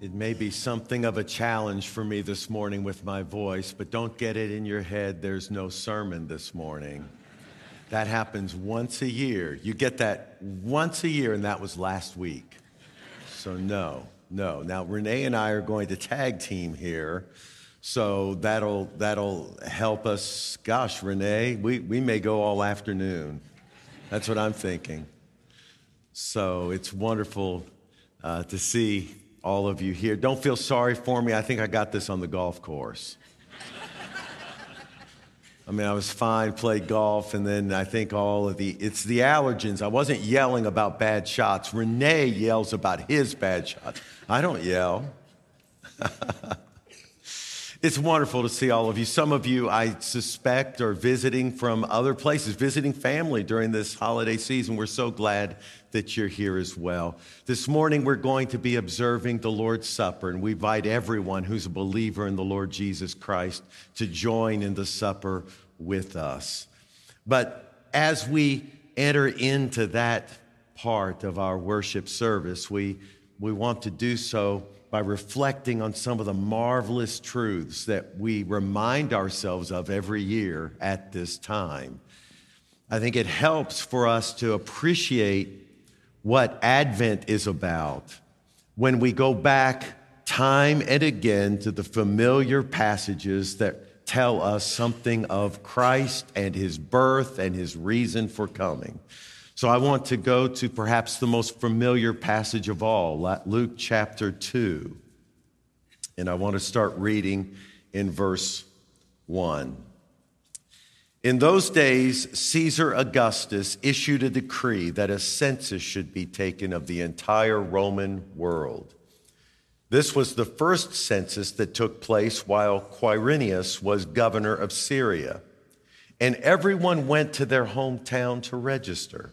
It may be something of a challenge for me this morning with my voice, but don't get it in your head there's no sermon this morning. That happens once a year. You get that once a year, and that was last week. So, no, no. Now, Renee and I are going to tag team here. So that'll, that'll help us. Gosh, Renee, we, we may go all afternoon. That's what I'm thinking. So it's wonderful uh, to see all of you here. Don't feel sorry for me. I think I got this on the golf course. I mean, I was fine, played golf, and then I think all of the, it's the allergens. I wasn't yelling about bad shots. Renee yells about his bad shots. I don't yell. It's wonderful to see all of you. Some of you, I suspect, are visiting from other places, visiting family during this holiday season. We're so glad that you're here as well. This morning, we're going to be observing the Lord's Supper, and we invite everyone who's a believer in the Lord Jesus Christ to join in the supper with us. But as we enter into that part of our worship service, we, we want to do so by reflecting on some of the marvelous truths that we remind ourselves of every year at this time. I think it helps for us to appreciate what Advent is about when we go back time and again to the familiar passages that tell us something of Christ and his birth and his reason for coming. So I want to go to perhaps the most familiar passage of all, Luke chapter 2. And I want to start reading in verse 1. In those days, Caesar Augustus issued a decree that a census should be taken of the entire Roman world. This was the first census that took place while Quirinius was governor of Syria, and everyone went to their hometown to register.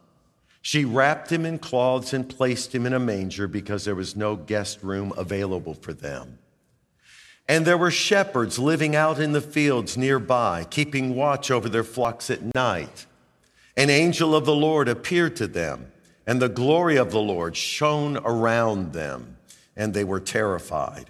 She wrapped him in cloths and placed him in a manger because there was no guest room available for them. And there were shepherds living out in the fields nearby, keeping watch over their flocks at night. An angel of the Lord appeared to them, and the glory of the Lord shone around them, and they were terrified.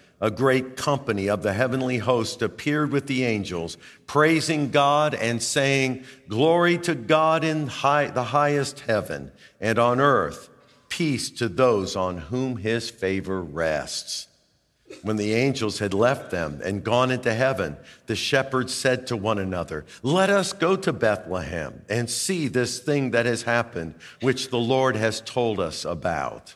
a great company of the heavenly host appeared with the angels, praising God and saying, Glory to God in high, the highest heaven, and on earth, peace to those on whom his favor rests. When the angels had left them and gone into heaven, the shepherds said to one another, Let us go to Bethlehem and see this thing that has happened, which the Lord has told us about.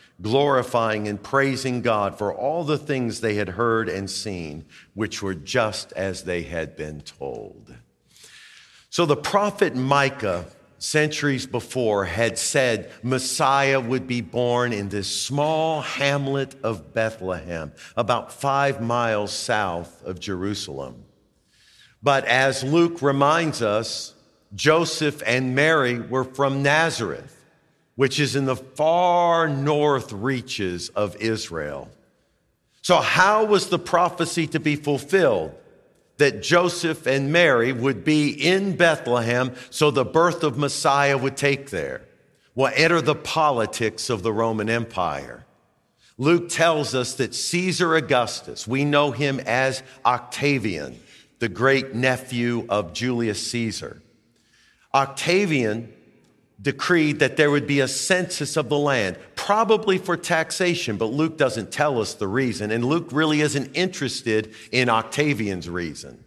glorifying and praising God for all the things they had heard and seen, which were just as they had been told. So the prophet Micah, centuries before, had said Messiah would be born in this small hamlet of Bethlehem, about five miles south of Jerusalem. But as Luke reminds us, Joseph and Mary were from Nazareth which is in the far north reaches of Israel. So, how was the prophecy to be fulfilled? That Joseph and Mary would be in Bethlehem, so the birth of Messiah would take there Well, enter the politics of the Roman Empire. Luke tells us that Caesar Augustus, we know him as Octavian, the great nephew of Julius Caesar. Octavian decreed that there would be a census of the land, probably for taxation, but Luke doesn't tell us the reason. And Luke really isn't interested in Octavian's reason.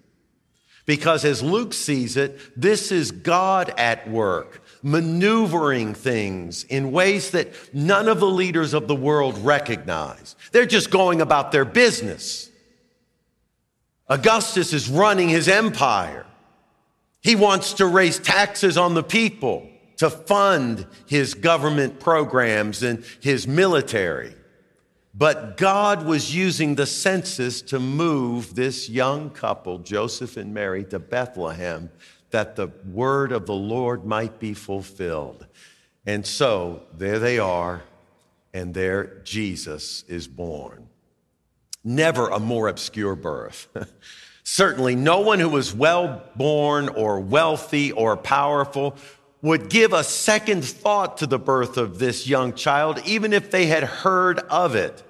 Because as Luke sees it, this is God at work, maneuvering things in ways that none of the leaders of the world recognize. They're just going about their business. Augustus is running his empire. He wants to raise taxes on the people to fund his government programs and his military. But God was using the census to move this young couple, Joseph and Mary, to Bethlehem that the word of the Lord might be fulfilled. And so there they are, and there Jesus is born. Never a more obscure birth. Certainly, no one who was well born or wealthy or powerful would give a second thought to the birth of this young child, even if they had heard of it.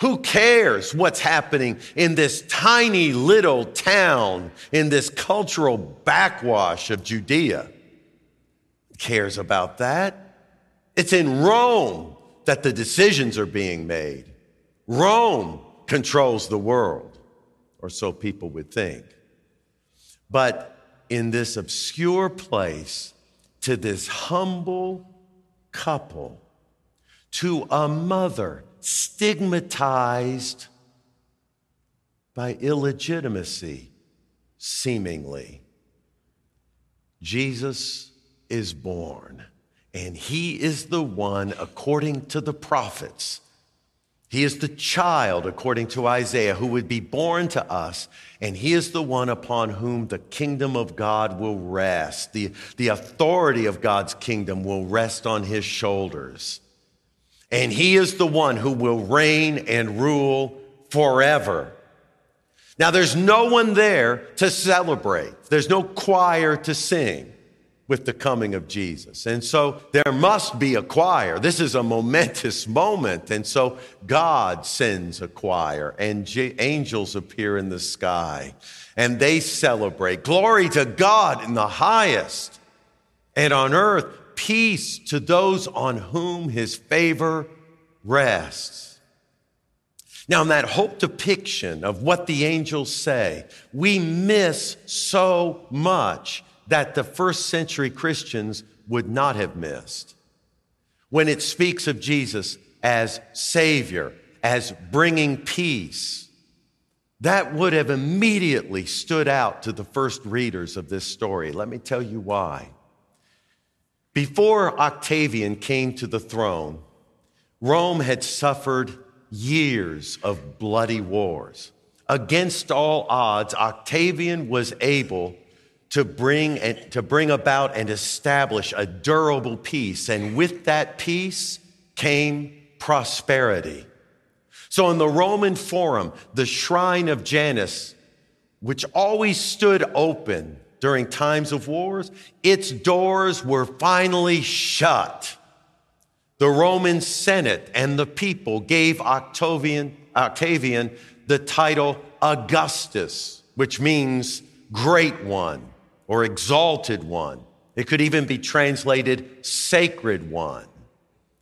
Who cares what's happening in this tiny little town, in this cultural backwash of Judea? Cares about that? It's in Rome that the decisions are being made. Rome controls the world or so people would think. But in this obscure place, to this humble couple, to a mother stigmatized by illegitimacy, seemingly, Jesus is born. And he is the one, according to the prophets, he is the child, according to Isaiah, who would be born to us, and he is the one upon whom the kingdom of God will rest. The, the authority of God's kingdom will rest on his shoulders. And he is the one who will reign and rule forever. Now, there's no one there to celebrate, there's no choir to sing with the coming of Jesus. And so there must be a choir. This is a momentous moment. And so God sends a choir, and J- angels appear in the sky, and they celebrate. Glory to God in the highest, and on earth, peace to those on whom his favor rests. Now, in that hope depiction of what the angels say, we miss so much that the first century Christians would not have missed. When it speaks of Jesus as Savior, as bringing peace, that would have immediately stood out to the first readers of this story. Let me tell you why. Before Octavian came to the throne, Rome had suffered years of bloody wars. Against all odds, Octavian was able to bring, and, to bring about and establish a durable peace. And with that peace came prosperity. So in the Roman Forum, the shrine of Janus, which always stood open during times of wars, its doors were finally shut. The Roman Senate and the people gave Octavian, Octavian the title Augustus, which means great one or exalted one. It could even be translated sacred one.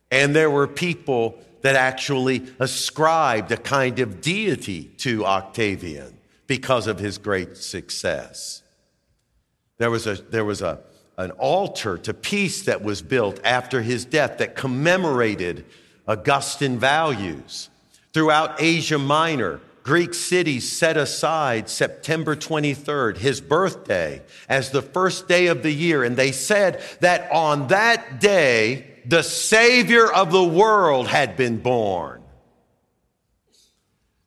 And there were people that actually ascribed a kind of deity to Octavian because of his great success. There was, a, there was a, an altar to peace that was built after his death that commemorated Augustan values. Throughout Asia Minor, Greek cities set aside September 23rd, his birthday, as the first day of the year. And they said that on that day, the Savior of the world had been born.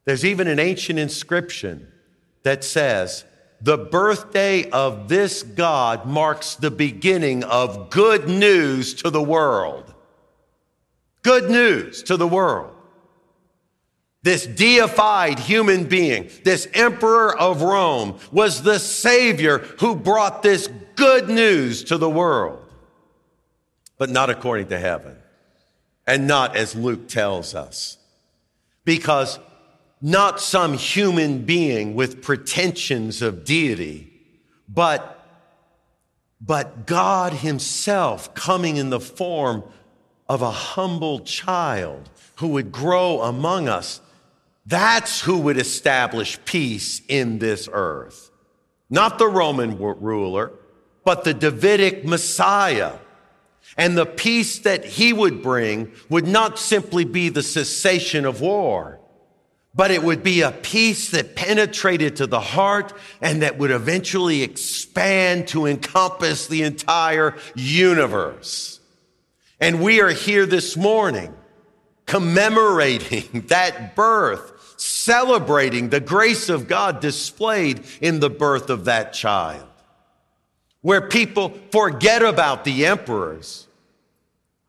There's even an ancient inscription that says, the birthday of this God marks the beginning of good news to the world. Good news to the world this deified human being, this emperor of Rome, was the Savior who brought this good news to the world. but not according to heaven, and not as Luke tells us. Because not some human being with pretensions of deity, but but God Himself coming in the form of a humble child who would grow among us. That's who would establish peace in this earth. Not the Roman ruler, but the Davidic Messiah. And the peace that he would bring would not simply be the cessation of war, but it would be a peace that penetrated to the heart and that would eventually expand to encompass the entire universe. And we are here this morning commemorating that birth, celebrating the grace of God displayed in the birth of that child, where people forget about the emperors.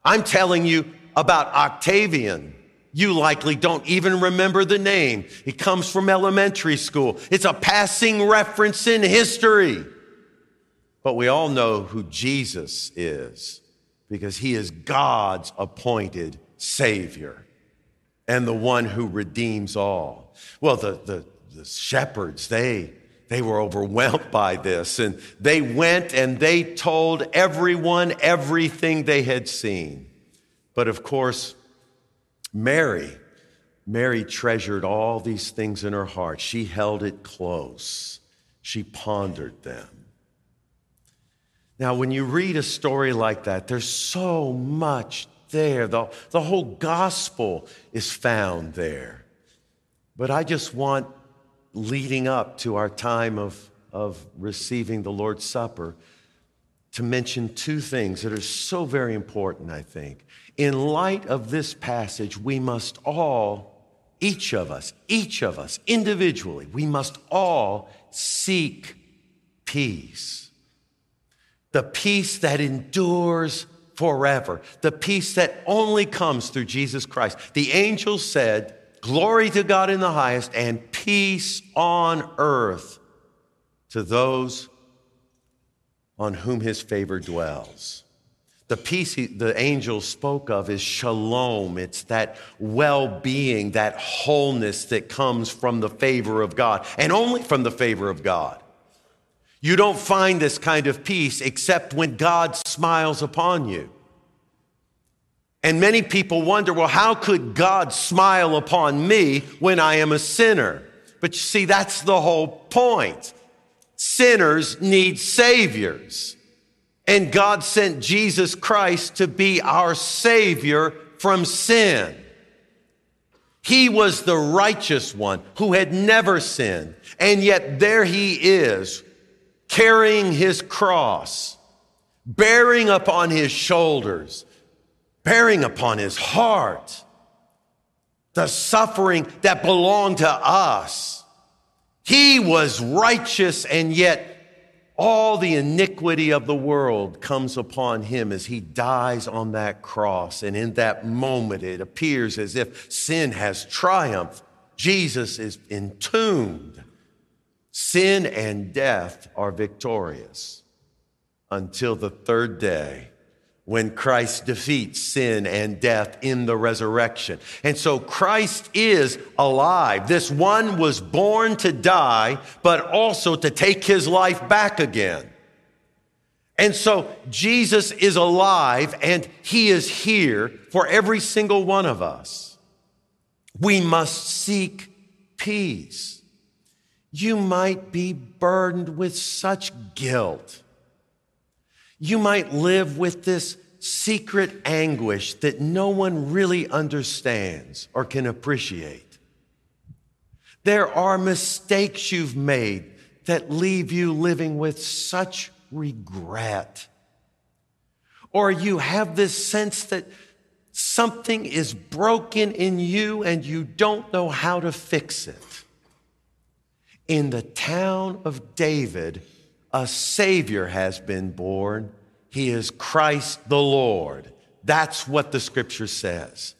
I'm telling you about Octavian you likely don't even remember the name. It comes from elementary school. It's a passing reference in history. But we all know who Jesus is because he is God's appointed Savior and the one who redeems all. Well, the, the, the shepherds, they, they were overwhelmed by this and they went and they told everyone everything they had seen. But of course, Mary, Mary treasured all these things in her heart. She held it close. She pondered them. Now, when you read a story like that, there's so much there. The, the whole gospel is found there. But I just want, leading up to our time of, of receiving the Lord's Supper, to mention two things that are so very important, I think. In light of this passage, we must all, each of us, each of us individually, we must all seek peace. The peace that endures forever, the peace that only comes through Jesus Christ. The angel said, Glory to God in the highest, and peace on earth to those on whom his favor dwells. The peace he, the angel spoke of is shalom. It's that well being, that wholeness that comes from the favor of God, and only from the favor of God. You don't find this kind of peace except when God smiles upon you. And many people wonder, well, how could God smile upon me when I am a sinner? But you see, that's the whole point. Sinners need saviors. And God sent Jesus Christ to be our Savior from sin. He was the righteous one who had never sinned. And yet there he is, carrying his cross, bearing upon his shoulders, bearing upon his heart the suffering that belonged to us. He was righteous and yet all the iniquity of the world comes upon him as he dies on that cross. And in that moment, it appears as if sin has triumphed. Jesus is entombed. Sin and death are victorious until the third day when Christ defeats sin and death in the resurrection. And so Christ is alive. This one was born to die, but also to take his life back again. And so Jesus is alive and he is here for every single one of us. We must seek peace. You might be burdened with such guilt you might live with this secret anguish that no one really understands or can appreciate. There are mistakes you've made that leave you living with such regret. Or you have this sense that something is broken in you and you don't know how to fix it. In the town of David, a Savior has been born. He is Christ the Lord. That's what the scripture says.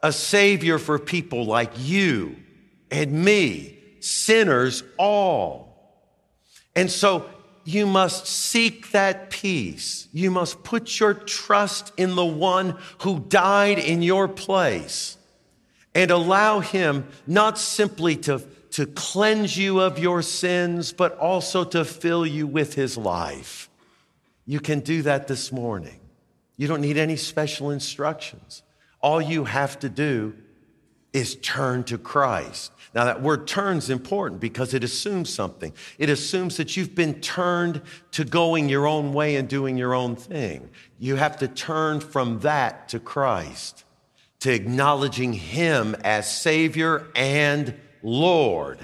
A Savior for people like you and me, sinners all. And so you must seek that peace. You must put your trust in the one who died in your place and allow him not simply to, to cleanse you of your sins, but also to fill you with his life. You can do that this morning. You don't need any special instructions. All you have to do is turn to Christ. Now, that word turn is important because it assumes something. It assumes that you've been turned to going your own way and doing your own thing. You have to turn from that to Christ, to acknowledging Him as Savior and Lord.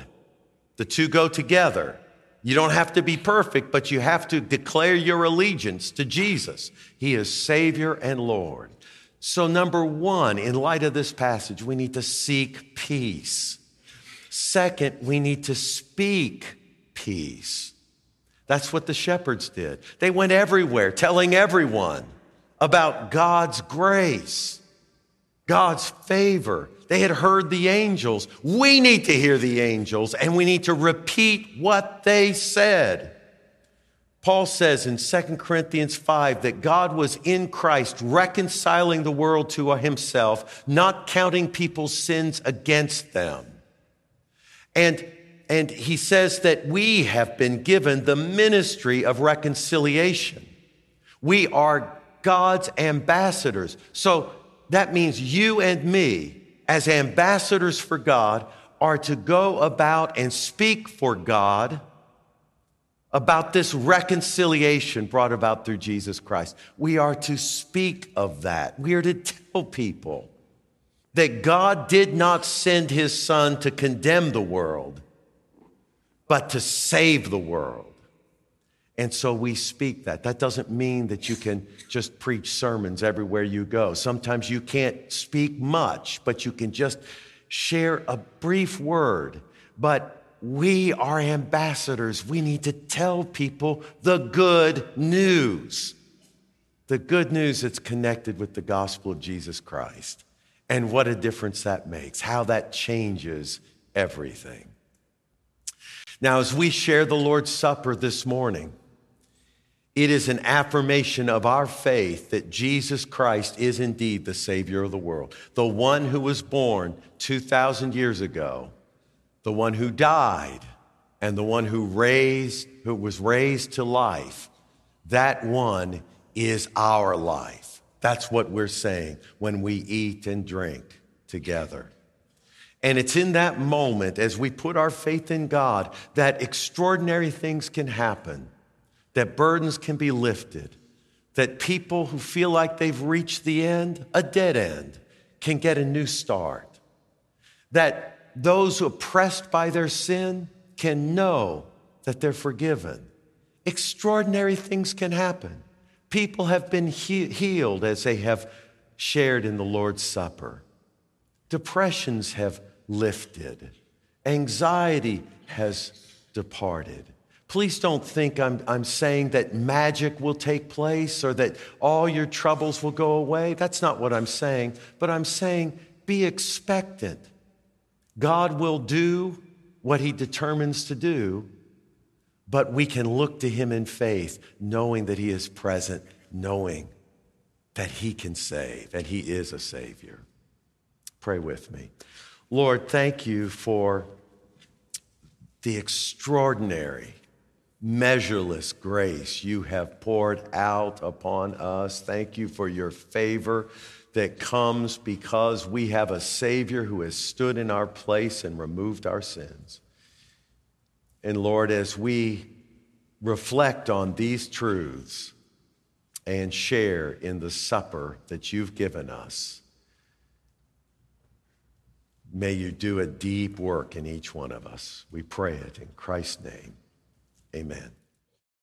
The two go together. You don't have to be perfect, but you have to declare your allegiance to Jesus. He is Savior and Lord. So, number one, in light of this passage, we need to seek peace. Second, we need to speak peace. That's what the shepherds did. They went everywhere telling everyone about God's grace, God's favor. They had heard the angels. We need to hear the angels and we need to repeat what they said. Paul says in 2 Corinthians 5 that God was in Christ reconciling the world to himself, not counting people's sins against them. And, and he says that we have been given the ministry of reconciliation. We are God's ambassadors. So that means you and me, as ambassadors for God, are to go about and speak for God about this reconciliation brought about through Jesus Christ. We are to speak of that. We are to tell people that God did not send his son to condemn the world, but to save the world. And so we speak that. That doesn't mean that you can just preach sermons everywhere you go. Sometimes you can't speak much, but you can just share a brief word. But we are ambassadors. We need to tell people the good news. The good news that's connected with the gospel of Jesus Christ. And what a difference that makes, how that changes everything. Now, as we share the Lord's Supper this morning, it is an affirmation of our faith that Jesus Christ is indeed the Savior of the world, the one who was born 2,000 years ago the one who died and the one who raised who was raised to life that one is our life. That's what we're saying when we eat and drink together. And it's in that moment as we put our faith in God that extraordinary things can happen that burdens can be lifted that people who feel like they've reached the end a dead end can get a new start that those oppressed by their sin can know that they're forgiven. Extraordinary things can happen. People have been he- healed as they have shared in the Lord's Supper. Depressions have lifted. Anxiety has departed. Please don't think I'm, I'm saying that magic will take place or that all your troubles will go away. That's not what I'm saying. But I'm saying be expectant God will do what he determines to do, but we can look to him in faith, knowing that he is present, knowing that he can save, and he is a Savior. Pray with me. Lord, thank you for the extraordinary, measureless grace you have poured out upon us. Thank you for your favor that comes because we have a Savior who has stood in our place and removed our sins. And Lord, as we reflect on these truths and share in the supper that you've given us, may you do a deep work in each one of us. We pray it in Christ's name. Amen.